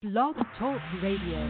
Blog Talk Radio.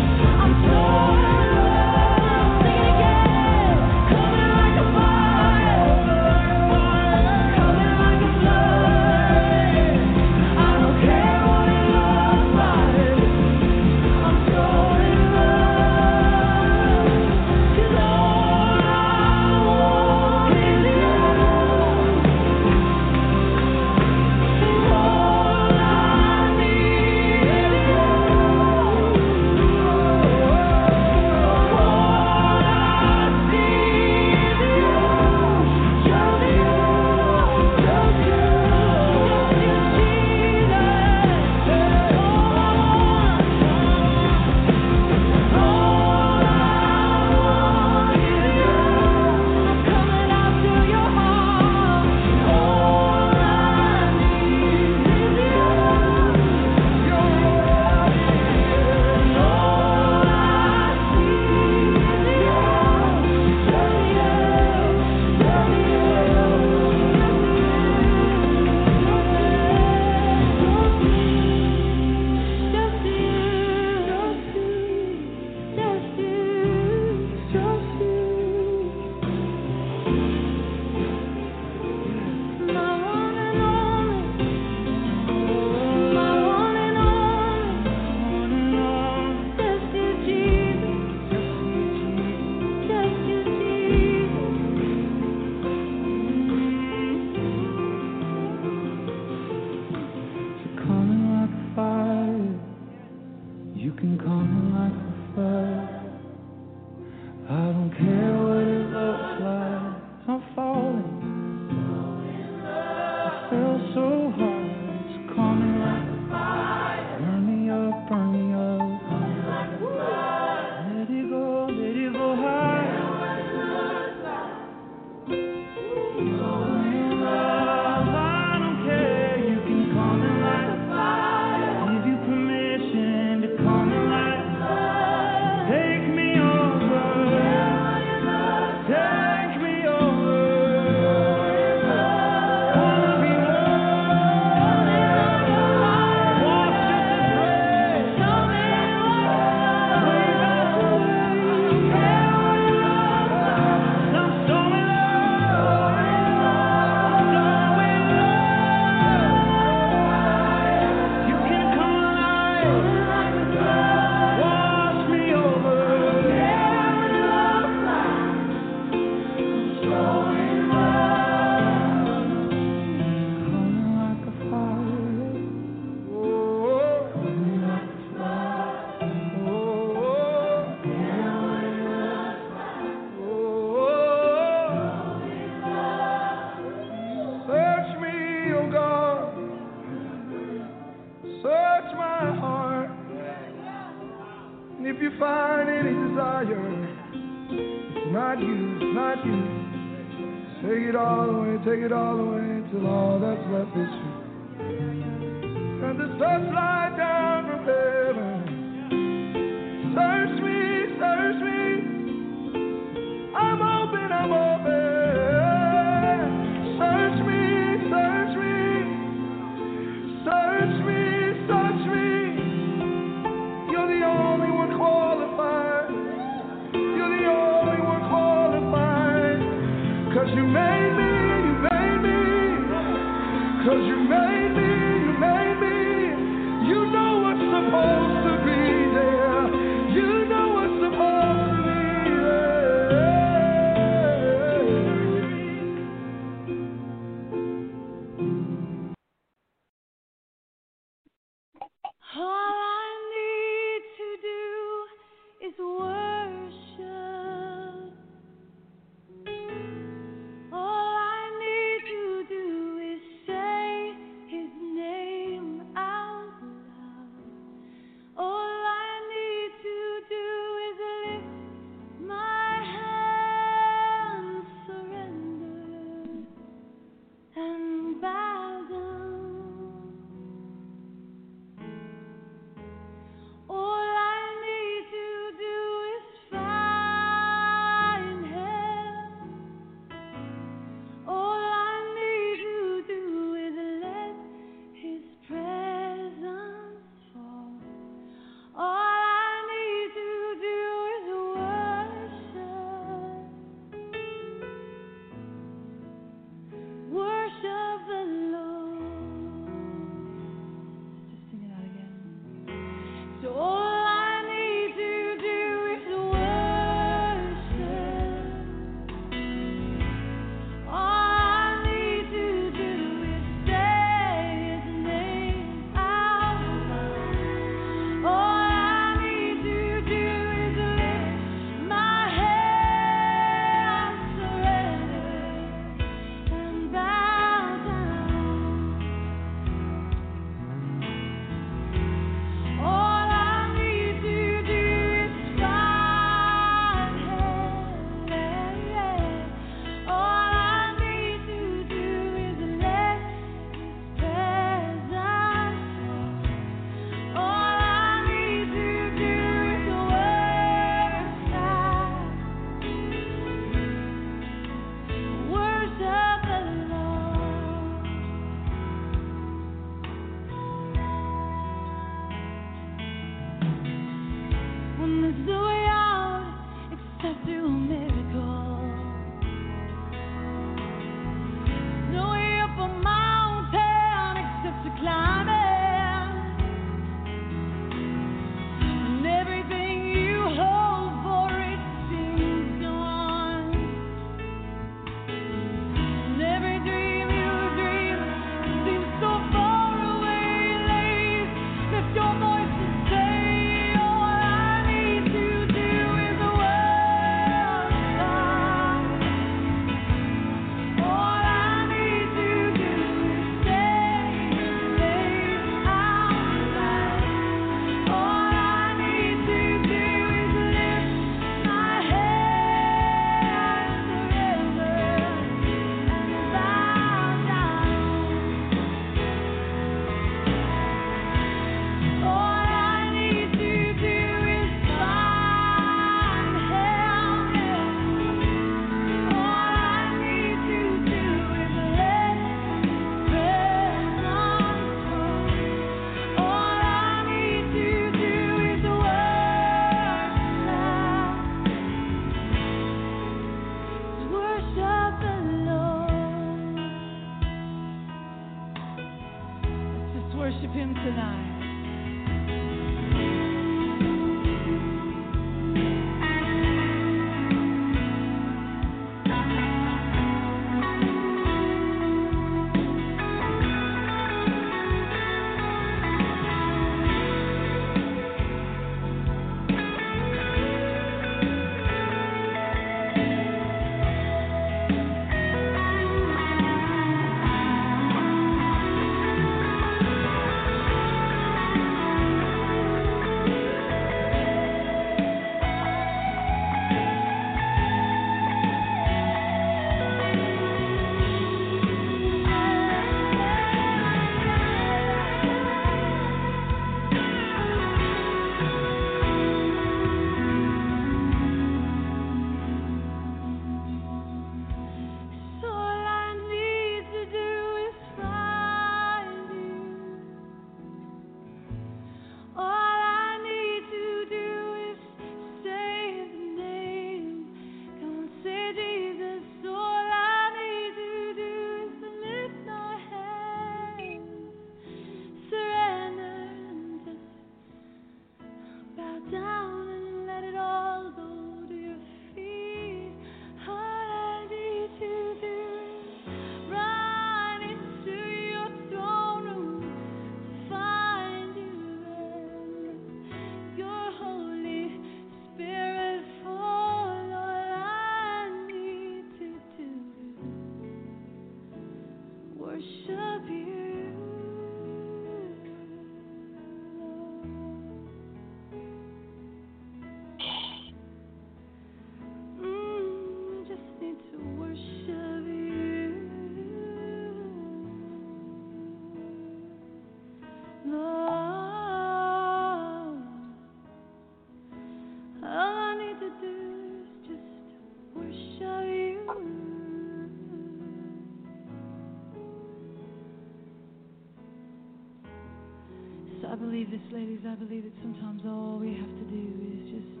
Believe this, ladies. I believe that sometimes all we have to do is just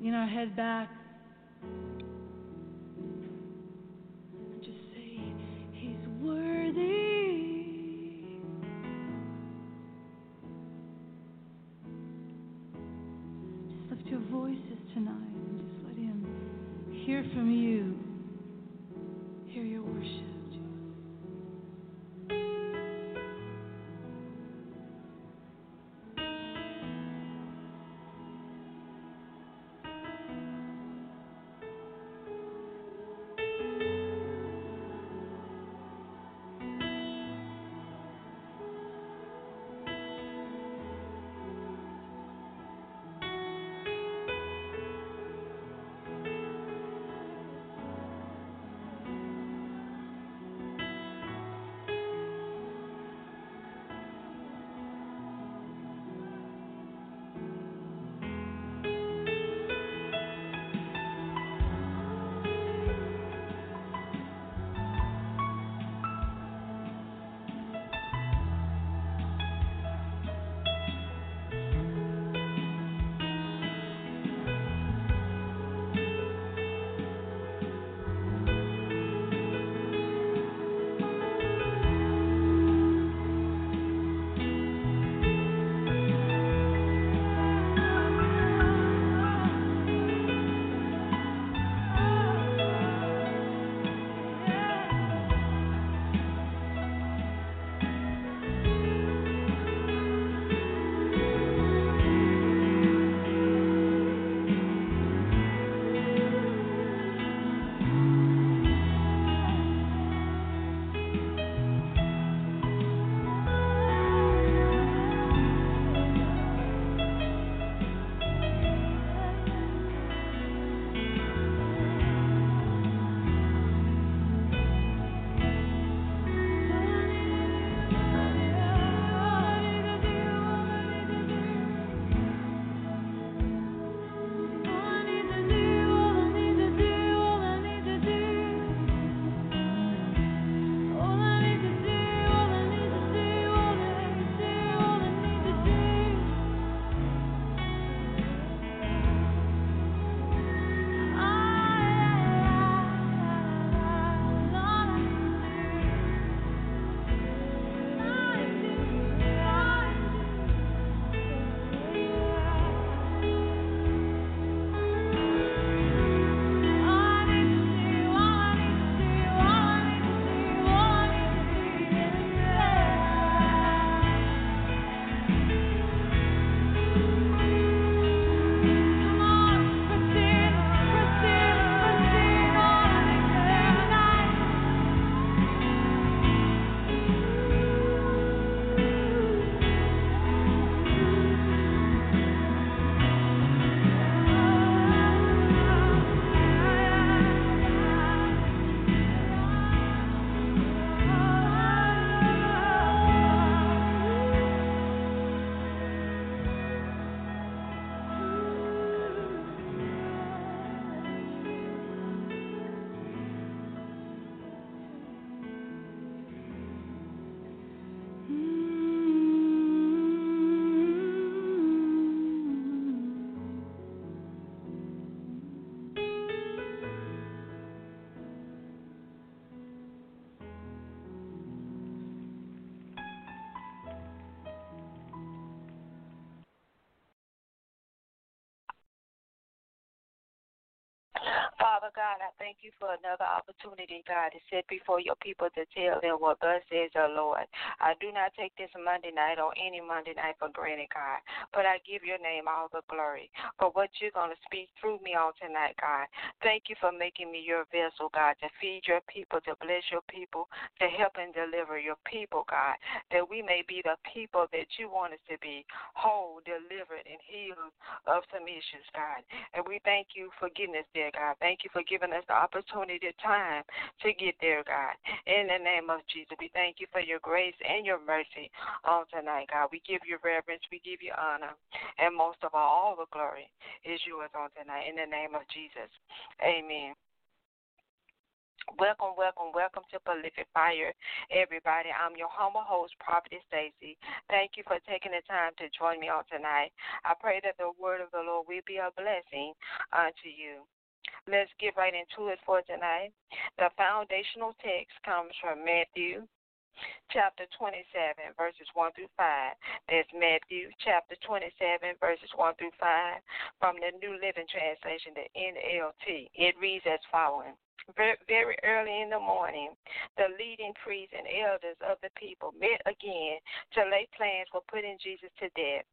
you know, head back Father God, I thank you for another opportunity, God, to sit before your people to tell them what thus says the Lord. I do not take this Monday night or any Monday night for granted, God, but I give your name all the glory for what you're going to speak through me on tonight, God. Thank you for making me your vessel, God, to feed your people, to bless your people, to help and deliver your people, God, that we may be the people that you want us to be, whole, delivered, and healed of some issues, God. And we thank you for getting us there, God. Thank you for giving us the opportunity, the time to get there, God. In the name of Jesus, we thank you for your grace and your mercy on tonight, God. We give you reverence, we give you honor, and most of all, all the glory is yours on tonight. In the name of Jesus, amen. Welcome, welcome, welcome to Prolific Fire, everybody. I'm your humble host, Prophetess Stacy. Thank you for taking the time to join me on tonight. I pray that the word of the Lord will be a blessing unto you. Let's get right into it for tonight. The foundational text comes from Matthew chapter 27, verses 1 through 5. That's Matthew chapter 27, verses 1 through 5 from the New Living Translation, the NLT. It reads as following very early in the morning, the leading priests and elders of the people met again to lay plans for putting Jesus to death.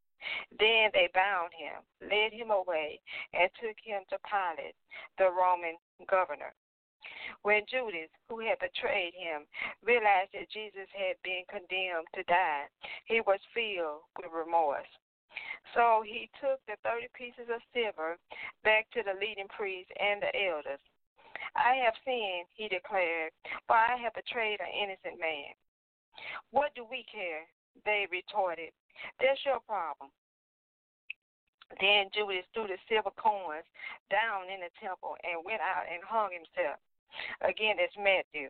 Then they bound him, led him away, and took him to Pilate, the Roman governor. When Judas, who had betrayed him, realized that Jesus had been condemned to die, he was filled with remorse. So he took the thirty pieces of silver back to the leading priests and the elders I have sinned, he declared, for I have betrayed an innocent man. What do we care? They retorted. That's your problem. Then Judas threw the silver coins down in the temple and went out and hung himself. Again, it's Matthew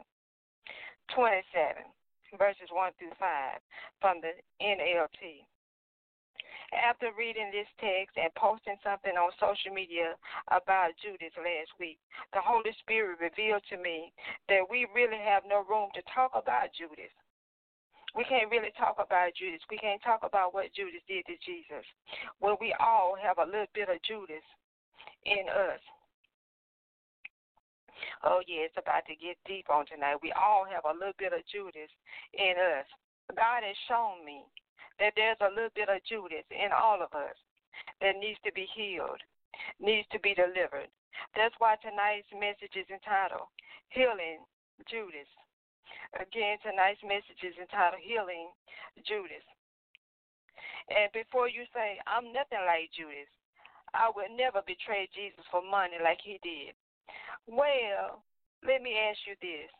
27, verses 1 through 5 from the NLT. After reading this text and posting something on social media about Judas last week, the Holy Spirit revealed to me that we really have no room to talk about Judas. We can't really talk about Judas. We can't talk about what Judas did to Jesus. Well, we all have a little bit of Judas in us. Oh, yeah, it's about to get deep on tonight. We all have a little bit of Judas in us. God has shown me that there's a little bit of Judas in all of us that needs to be healed, needs to be delivered. That's why tonight's message is entitled Healing Judas. Again, tonight's message is entitled Healing Judas. And before you say, I'm nothing like Judas, I would never betray Jesus for money like he did. Well, let me ask you this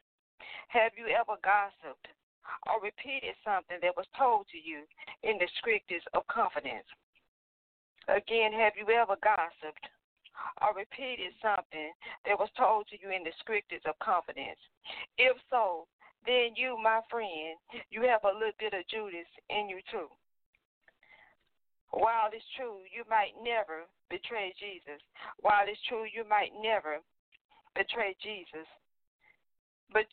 Have you ever gossiped or repeated something that was told to you in the strictest of confidence. Again, have you ever gossiped or repeated something that was told to you in the strictest of confidence? If so, then you, my friend, you have a little bit of Judas in you too. While it's true, you might never betray Jesus. While it's true, you might never betray Jesus. But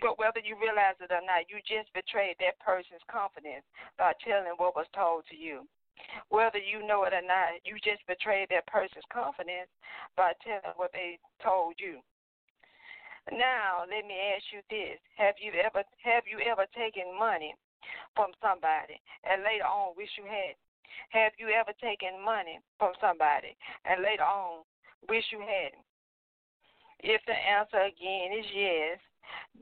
but whether you realize it or not, you just betrayed that person's confidence by telling what was told to you. Whether you know it or not, you just betrayed that person's confidence by telling what they told you. Now, let me ask you this: Have you ever have you ever taken money from somebody and later on wish you had? Have you ever taken money from somebody and later on wish you hadn't? If the answer again is yes,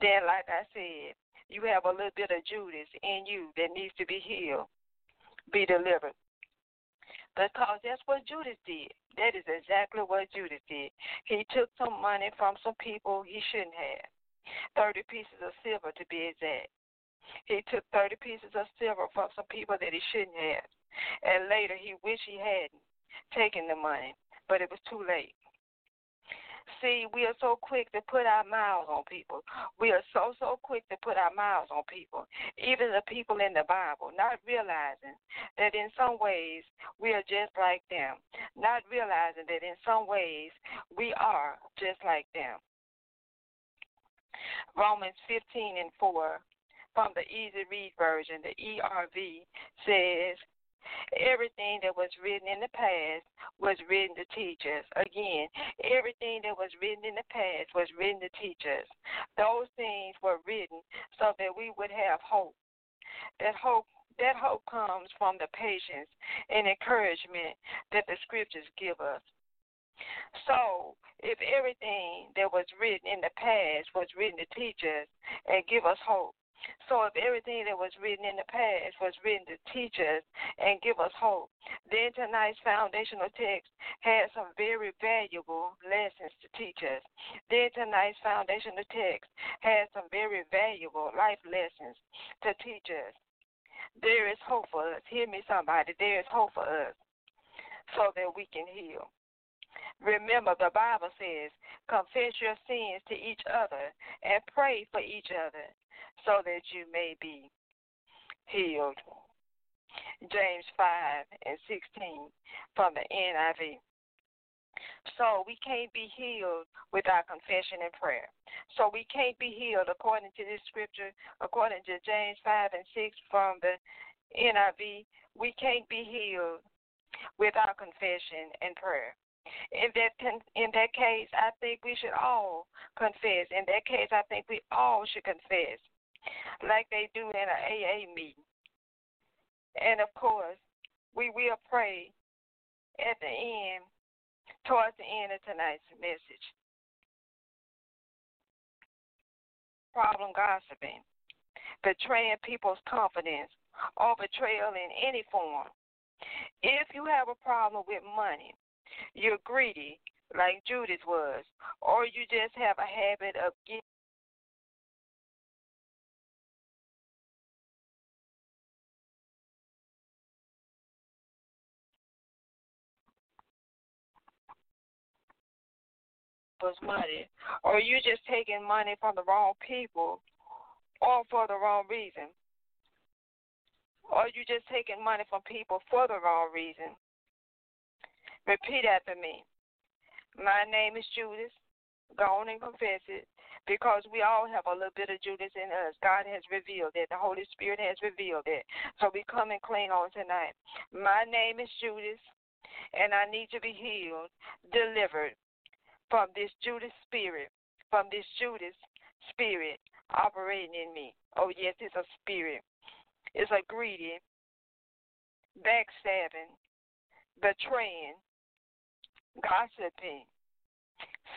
then, like I said, you have a little bit of Judas in you that needs to be healed, be delivered. Because that's what Judas did. That is exactly what Judas did. He took some money from some people he shouldn't have. 30 pieces of silver to be exact. He took 30 pieces of silver from some people that he shouldn't have. And later he wished he hadn't taken the money, but it was too late. See, we are so quick to put our mouths on people. We are so, so quick to put our mouths on people, even the people in the Bible, not realizing that in some ways we are just like them, not realizing that in some ways we are just like them. Romans 15 and 4 from the Easy Read version, the ERV says, Everything that was written in the past was written to teach us. Again, everything that was written in the past was written to teach us. Those things were written so that we would have hope. That hope that hope comes from the patience and encouragement that the scriptures give us. So, if everything that was written in the past was written to teach us and give us hope, so if everything that was written in the past was written to teach us and give us hope, then tonight's foundational text has some very valuable lessons to teach us. Then tonight's foundational text has some very valuable life lessons to teach us. There is hope for us. Hear me, somebody. There is hope for us so that we can heal. Remember, the Bible says, confess your sins to each other, and pray for each other so that you may be healed. James 5 and 16 from the NIV. So we can't be healed without confession and prayer. So we can't be healed according to this scripture, according to James 5 and 6 from the NIV. We can't be healed without confession and prayer. In that in that case, I think we should all confess. In that case, I think we all should confess, like they do in an AA meeting. And of course, we will pray at the end towards the end of tonight's message. Problem gossiping, betraying people's confidence, or betrayal in any form. If you have a problem with money, you're greedy like Judas was, or you just have a habit of giving people's money, or you just taking money from the wrong people or for the wrong reason, or you just taking money from people for the wrong reason. Repeat after me. My name is Judas. Go on and confess it because we all have a little bit of Judas in us. God has revealed it. The Holy Spirit has revealed it. So we come and clean on tonight. My name is Judas, and I need to be healed, delivered, from this Judas spirit, from this Judas spirit operating in me. Oh, yes, it's a spirit. It's a greedy, backstabbing, betraying, gossiping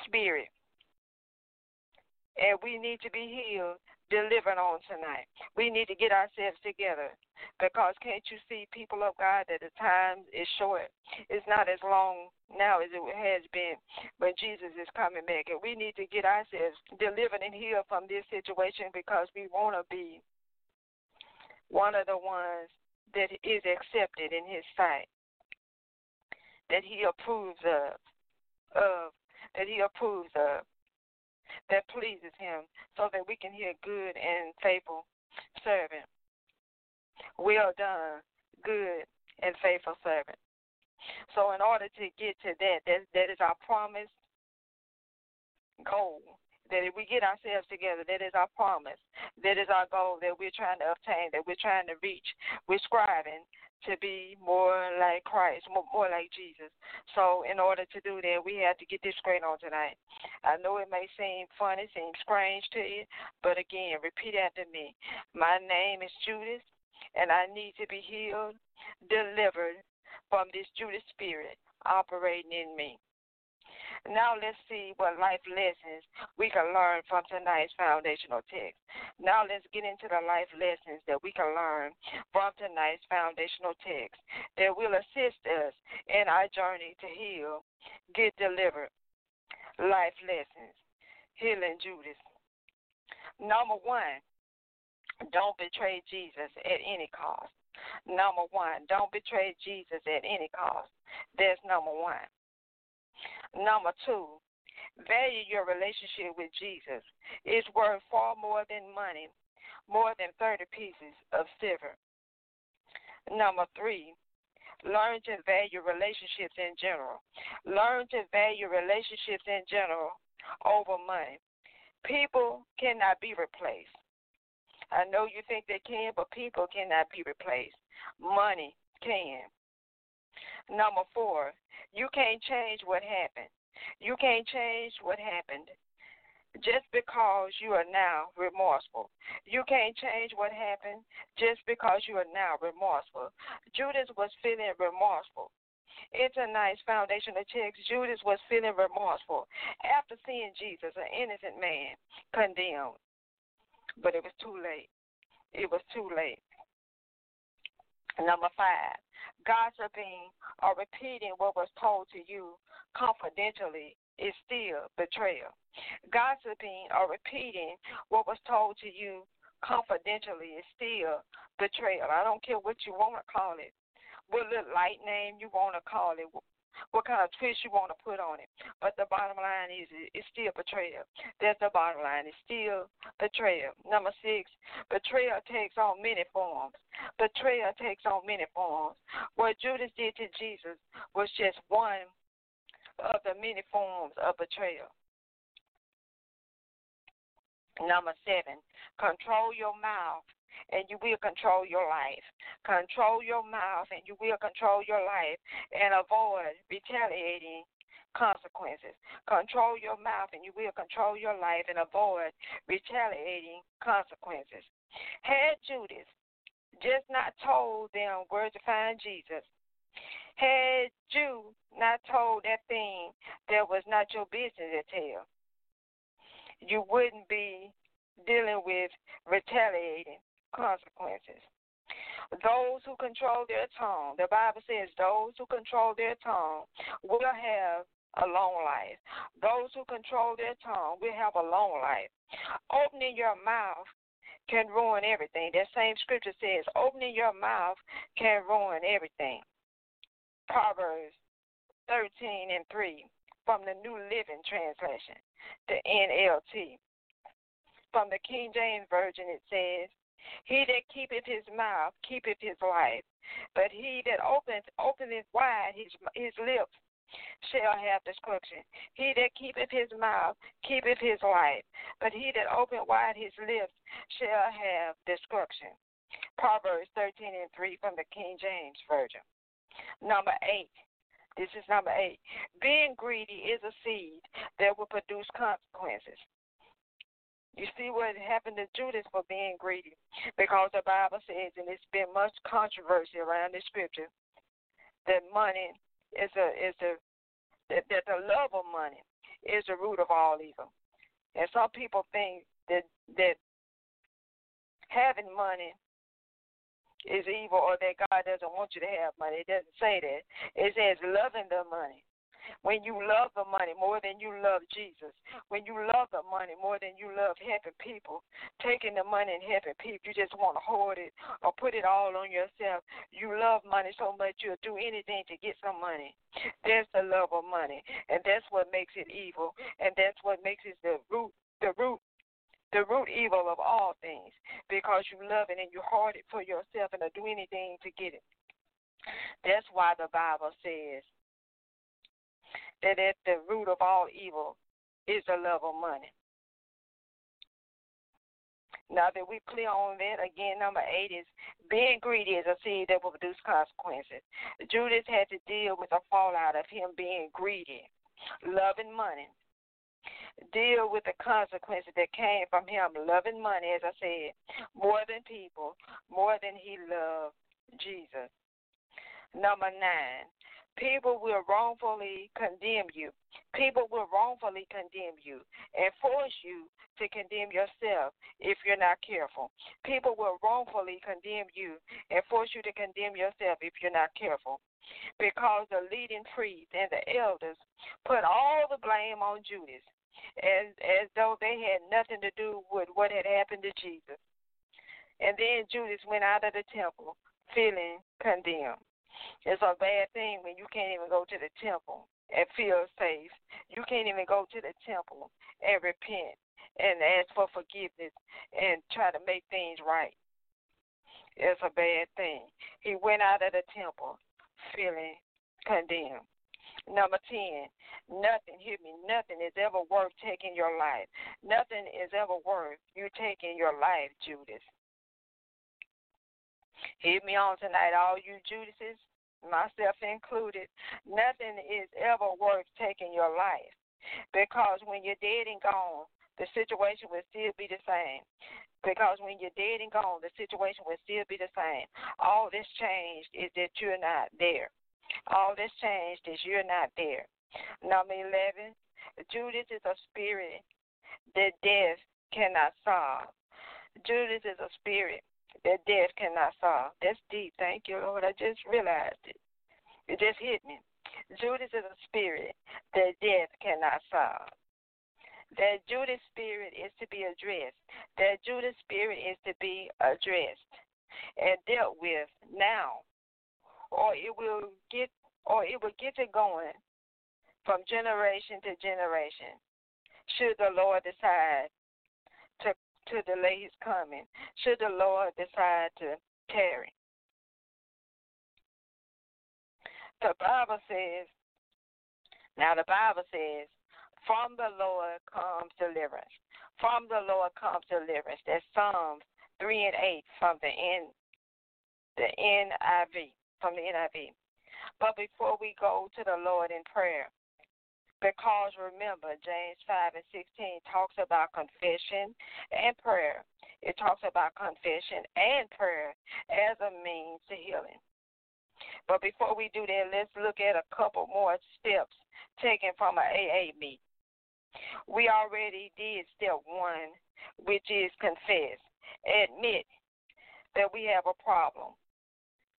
spirit. And we need to be healed, delivered on tonight. We need to get ourselves together. Because can't you see, people of God, that the time is short. It's not as long now as it has been when Jesus is coming back. And we need to get ourselves delivered and healed from this situation because we want to be one of the ones that is accepted in his sight, that he approves of, of that he approves of, that pleases him, so that we can hear good and faithful servant. Well done, good and faithful servant. So, in order to get to that, that, that is our promised goal. That if we get ourselves together, that is our promise. That is our goal that we're trying to obtain, that we're trying to reach. We're striving to be more like Christ, more, more like Jesus. So, in order to do that, we have to get this straight on tonight. I know it may seem funny, seem strange to you, but again, repeat after me. My name is Judas and I need to be healed, delivered from this Judas spirit operating in me. Now let's see what life lessons we can learn from tonight's foundational text. Now let's get into the life lessons that we can learn from tonight's foundational text that will assist us in our journey to heal, get delivered. Life lessons. Healing Judas. Number one, don't betray Jesus at any cost. Number one, don't betray Jesus at any cost. That's number one. Number two, value your relationship with Jesus. It's worth far more than money, more than 30 pieces of silver. Number three, learn to value relationships in general. Learn to value relationships in general over money. People cannot be replaced. I know you think they can, but people cannot be replaced. Money can. Number four, you can't change what happened. You can't change what happened just because you are now remorseful. You can't change what happened just because you are now remorseful. Judas was feeling remorseful. In tonight's foundational text, Judas was feeling remorseful after seeing Jesus, an innocent man, condemned but it was too late. It was too late. Number five, gossiping or repeating what was told to you confidentially is still betrayal. Gossiping or repeating what was told to you confidentially is still betrayal. I don't care what you want to call it, what little light name you want to call it, what kind of twist you want to put on it. But the bottom line is it's still betrayal. That's the bottom line. It's still betrayal. Number six, betrayal takes on many forms. Betrayal takes on many forms. What Judas did to Jesus was just one of the many forms of betrayal. Number seven, control your mouth and you will control your life. Control your mouth and you will control your life and avoid retaliating consequences. Control your mouth and you will control your life and avoid retaliating consequences. Had Judas just not told them where to find Jesus, had you not told that thing that was not your business to tell, you wouldn't be dealing with retaliating consequences. Those who control their tongue, the Bible says, those who control their tongue will have a long life. Those who control their tongue will have a long life. Opening your mouth can ruin everything. That same scripture says, opening your mouth can ruin everything. Proverbs 13 and 3 from the New Living Translation, the NLT. From the King James Version, it says, He that keepeth his mouth keepeth his life, but he that openeth, openeth wide his, his lips shall have destruction. He that keepeth his mouth keepeth his life, but he that openeth wide his lips shall have destruction. Proverbs 13 and 3 from the King James Version. Number 8. This is number eight. Being greedy is a seed that will produce consequences. You see what happened to Judas for being greedy? Because the Bible says, and it's been much controversy around the scripture, that money is a is a that, that the love of money is the root of all evil. And some people think that that having money is evil or that God doesn't want you to have money. It doesn't say that. It says loving the money. When you love the money more than you love Jesus, when you love the money more than you love helping people, taking the money and helping people, you just want to hoard it or put it all on yourself. You love money so much you'll do anything to get some money. That's the love of money, and that's what makes it evil, and that's what makes it the root, the root the root evil of all things because you love it and you hoard it for yourself and do anything to get it. That's why the Bible says that at the root of all evil is the love of money. Now that we're clear on that, again, number eight is being greedy is a seed that will produce consequences. Judas had to deal with the fallout of him being greedy, loving money deal with the consequences that came from him loving money, as I said, more than people, more than he loved Jesus. Number nine, people will wrongfully condemn you. People will wrongfully condemn you and force you to condemn yourself if you're not careful. People will wrongfully condemn you and force you to condemn yourself if you're not careful. Because the leading priests and the elders put all the blame on Judas as as though they had nothing to do with what had happened to Jesus. And then Judas went out of the temple feeling condemned. It's a bad thing when you can't even go to the temple and feel safe. You can't even go to the temple and repent and ask for forgiveness and try to make things right. It's a bad thing. He went out of the temple feeling condemned. Number 10, nothing, hear me, nothing is ever worth taking your life. Nothing is ever worth you taking your life, Judas. Hear me on tonight, all you Judases, myself included. Nothing is ever worth taking your life. Because when you're dead and gone, the situation will still be the same. Because when you're dead and gone, the situation will still be the same. All that's changed is that you're not there. All that's changed is you're not there. Number 11, Judas is a spirit that death cannot solve. Judas is a spirit that death cannot solve. That's deep. Thank you, Lord. I just realized it. It just hit me. Judas is a spirit that death cannot solve. That Judas spirit is to be addressed. That Judas spirit is to be addressed and dealt with now or it will get or it will get it going from generation to generation. Should the Lord decide to delay his coming, should the Lord decide to tarry. The Bible says, now the Bible says, from the Lord comes deliverance. From the Lord comes deliverance. That's Psalms 3 and 8 from the N, the NIV, from the NIV. But before we go to the Lord in prayer, because remember, James 5 and 16 talks about confession and prayer. It talks about confession and prayer as a means to healing. But before we do that, let's look at a couple more steps taken from an AA meeting. We already did step one, which is confess, admit that we have a problem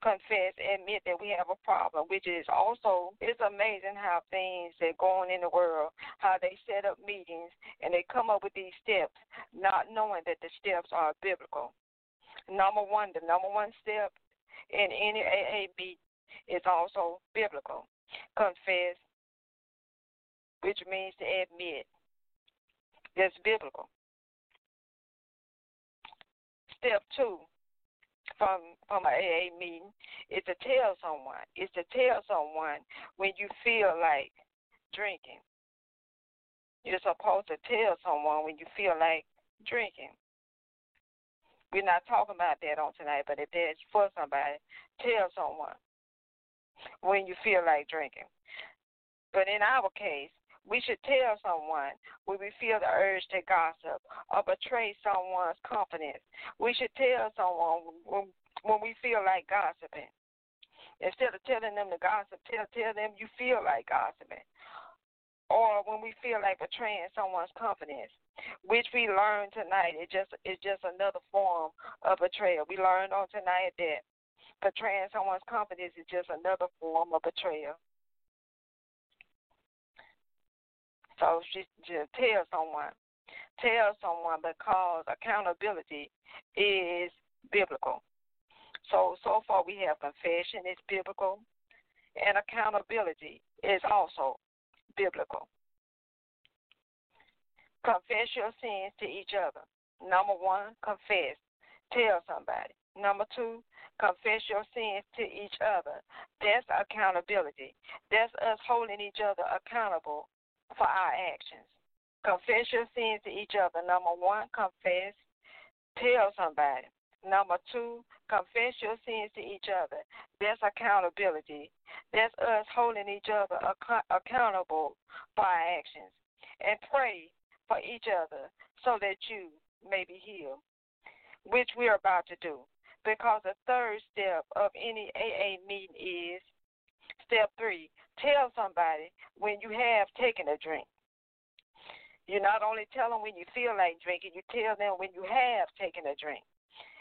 confess, admit that we have a problem, which is also it's amazing how things that go on in the world, how they set up meetings and they come up with these steps, not knowing that the steps are biblical. Number one, the number one step in any AAB is also biblical. Confess, which means to admit. That's biblical. Step two, from from an AA meeting is to tell someone. Is to tell someone when you feel like drinking. You're supposed to tell someone when you feel like drinking. We're not talking about that on tonight, but if that's for somebody, tell someone when you feel like drinking. But in our case, we should tell someone when we feel the urge to gossip or betray someone's confidence. We should tell someone when, we feel like gossiping. Instead of telling them to gossip, tell tell them you feel like gossiping. Or when we feel like betraying someone's confidence, which we learned tonight, it just is just another form of betrayal. We learned on tonight that betraying someone's confidence is just another form of betrayal. So she just tell someone, tell someone because accountability is biblical. So so far we have confession is biblical, and accountability is also biblical. Confess your sins to each other. Number one, confess. Tell somebody. Number two, confess your sins to each other. That's accountability. That's us holding each other accountable for our actions. Confess your sins to each other. Number one, confess. Tell somebody. Number two, confess your sins to each other. That's accountability. That's us holding each other ac- accountable for our actions. And pray for each other so that you may be healed, which we're about to do. Because the third step of any AA meeting is step three tell somebody when you have taken a drink. You not only tell them when you feel like drinking, you tell them when you have taken a drink.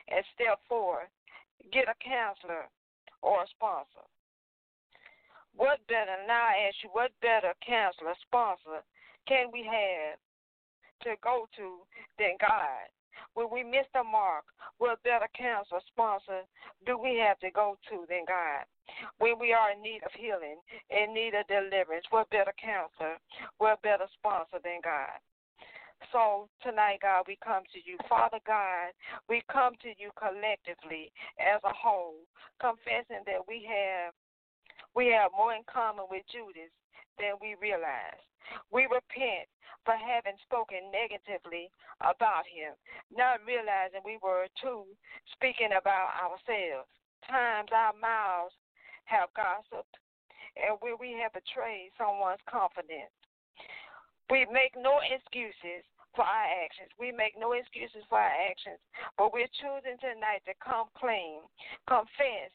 And step four, get a counselor or a sponsor. What better, now I ask you, what better counselor, sponsor can we have to go to than God? When we miss the mark, what better counselor, sponsor do we have to go to than God? when we are in need of healing, in need of deliverance. What better counselor, what better sponsor than God? So tonight, God, we come to you. Father God, we come to you collectively as a whole, confessing that we have we have more in common with Judas than we realize. We repent for having spoken negatively about him, not realizing we were too speaking about ourselves. Times our mouths have gossiped, and where we have betrayed someone's confidence. We make no excuses for our actions. We make no excuses for our actions, but we're choosing tonight to come clean, confess,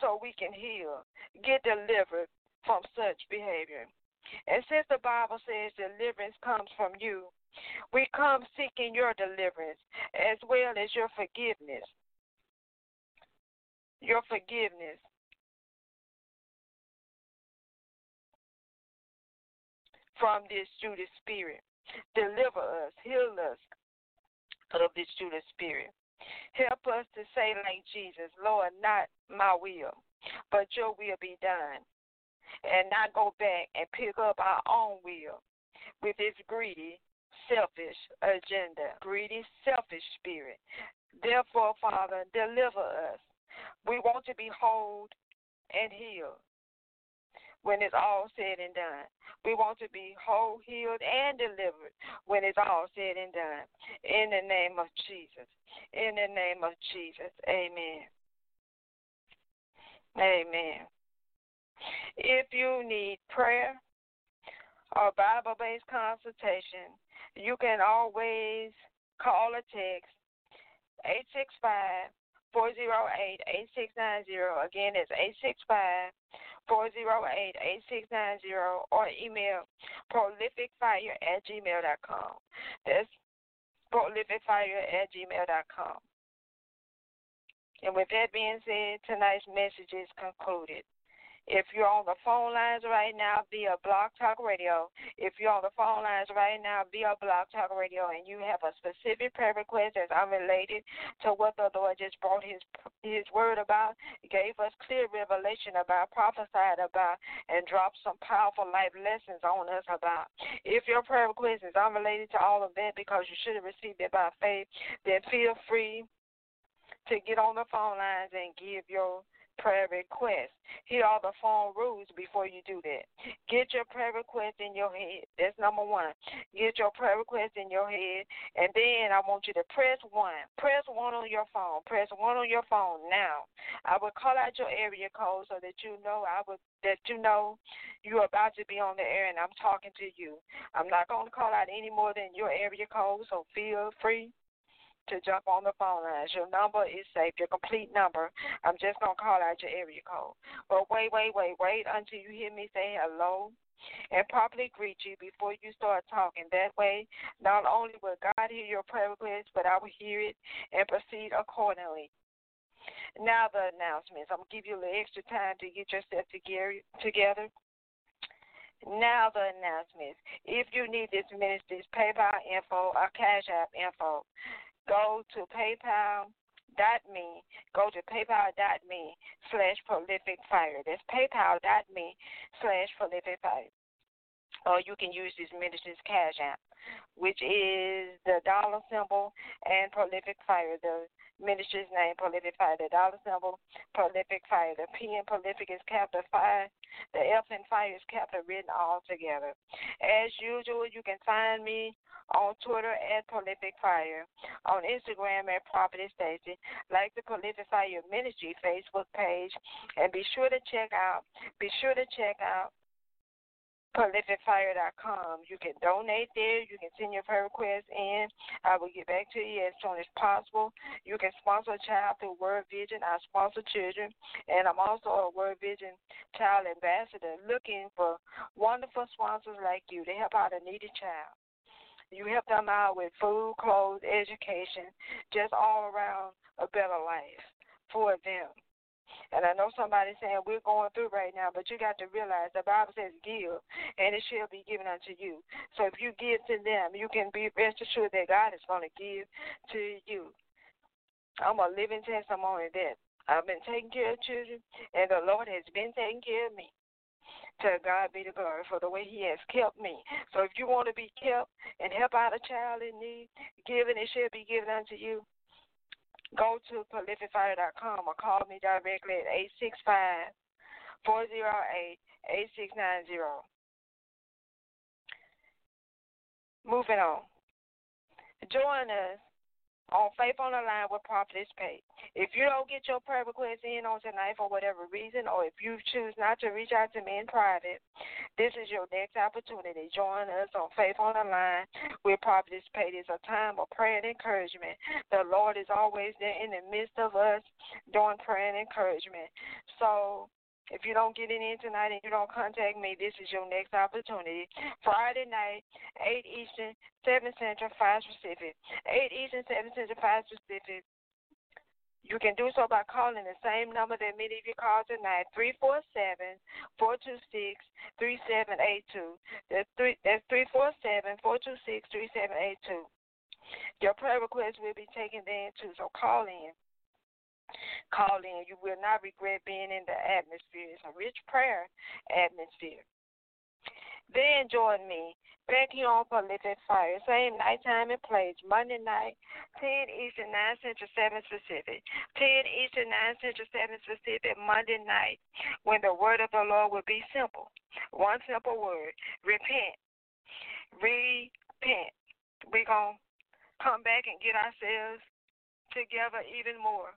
so we can heal, get delivered from such behavior. And since the Bible says deliverance comes from you, we come seeking your deliverance as well as your forgiveness. Your forgiveness from this Judas spirit. Deliver us, heal us of this Judas spirit. Help us to say, like Jesus, Lord, not my will, but your will be done. And not go back and pick up our own will with its greedy, selfish agenda, greedy, selfish spirit. Therefore, Father, deliver us. We want to be whole and healed when it's all said and done. We want to be whole, healed, and delivered when it's all said and done. In the name of Jesus. In the name of Jesus. Amen. Amen. If you need prayer or Bible based consultation, you can always call or text 865 408 8690. Again, it's 865 408 8690 or email prolificfire at gmail.com. That's prolificfire at gmail.com. And with that being said, tonight's message is concluded. If you're on the phone lines right now via BlogTalkRadio, if you're on the phone lines right now via BlogTalkRadio, and you have a specific prayer request that's unrelated to what the Lord just brought His His word about, gave us clear revelation about, prophesied about, and dropped some powerful life lessons on us about. If your prayer request is unrelated to all of that because you should have received it by faith, then feel free to get on the phone lines and give your prayer request. Here are the phone rules before you do that. Get your prayer request in your head. That's number one. Get your prayer request in your head, and then I want you to press one. Press one on your phone. Press one on your phone now. I will call out your area code so that you know I would that you know you're about to be on the air and I'm talking to you. I'm not going to call out any more than your area code, so feel free to jump on the phone lines. Your number is saved, your complete number. I'm just going to call out your area code. But wait, wait, wait, wait until you hear me say hello and properly greet you before you start talking. That way, not only will God hear your prayer request, but I will hear it and proceed accordingly. Now the announcements. I'm gonna give you a little extra time to get yourself together. Now the announcements. If you need this minister's PayPal info or Cash App info, go to paypal.me, go to paypal.me slash prolific fire. That's paypal.me slash prolific fire. Or you can use this ministry's cash app, which is the dollar symbol and prolific fire. The ministry's name, prolific fire. The dollar symbol, prolific fire. The P in prolific is capital fire. The F in fire is capital written all together. As usual, you can find me on Twitter at Prolific Fire, on Instagram at Prophetess Stacy, like the Prolific Fire Ministry Facebook page, and be sure to check out, be sure to check out prolificfire.com. You can donate there. You can send your prayer requests in. I will get back to you as soon as possible. You can sponsor a child through World Vision. I sponsor children, and I'm also a World Vision child ambassador looking for wonderful sponsors like you to help out a needy child. You help them out with food, clothes, education, just all around a better life for them. And I know somebody's saying we're going through right now, but you got to realize the Bible says give, and it shall be given unto you. So if you give to them, you can be rest assured that God is going to give to you. I'm a living testimony that I've been taking care of children, and the Lord has been taking care of me. To God be the glory for the way He has kept me. So if you want to be kept and help out a child in need, giving it shall be given unto you. Go to prolificfire.com or call me directly at 865 408 8690. Moving on. Join us on Faith on the Line with Prophetess Pay. If you don't get your prayer request in on tonight for whatever reason, or if you choose not to reach out to me in private, this is your next opportunity. Join us on Faith on the Line with Prophetess Pay. It's a time of prayer and encouragement. The Lord is always there in the midst of us doing prayer and encouragement. So if you don't get it in tonight and you don't contact me, this is your next opportunity. Friday night, 8 Eastern, 7 Central, 5 Pacific. 8 Eastern, 7 Central, 5 Pacific. You can do so by calling the same number that many of you called tonight, 347 426 3782. That's 347 426 3782. Your prayer request will be taken then too, so call in. Call in. You will not regret being in the atmosphere. It's a rich prayer atmosphere. Then join me back here on Prolific Fire. Same nighttime and place. Monday night, 10 Eastern, 9 Central, 7 Pacific. 10 Eastern, 9 Central, 7 Pacific. Monday night, when the word of the Lord will be simple. One simple word. Repent. Repent. We're going to come back and get ourselves together even more.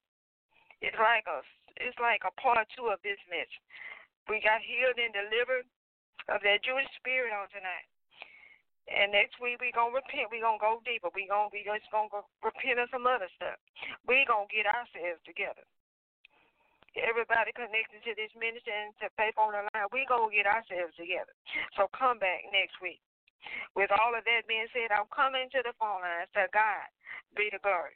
It's like a it's like a part two of this message. We got healed and delivered of that Judas spirit on tonight. And next week we gonna repent. We gonna go deeper. We gonna we just gonna go repent of some other stuff. We gonna get ourselves together. Everybody connected to this ministry and to faith on the line, we gonna get ourselves together. So come back next week. With all of that being said, I'm coming to the phone lines. To God be the glory.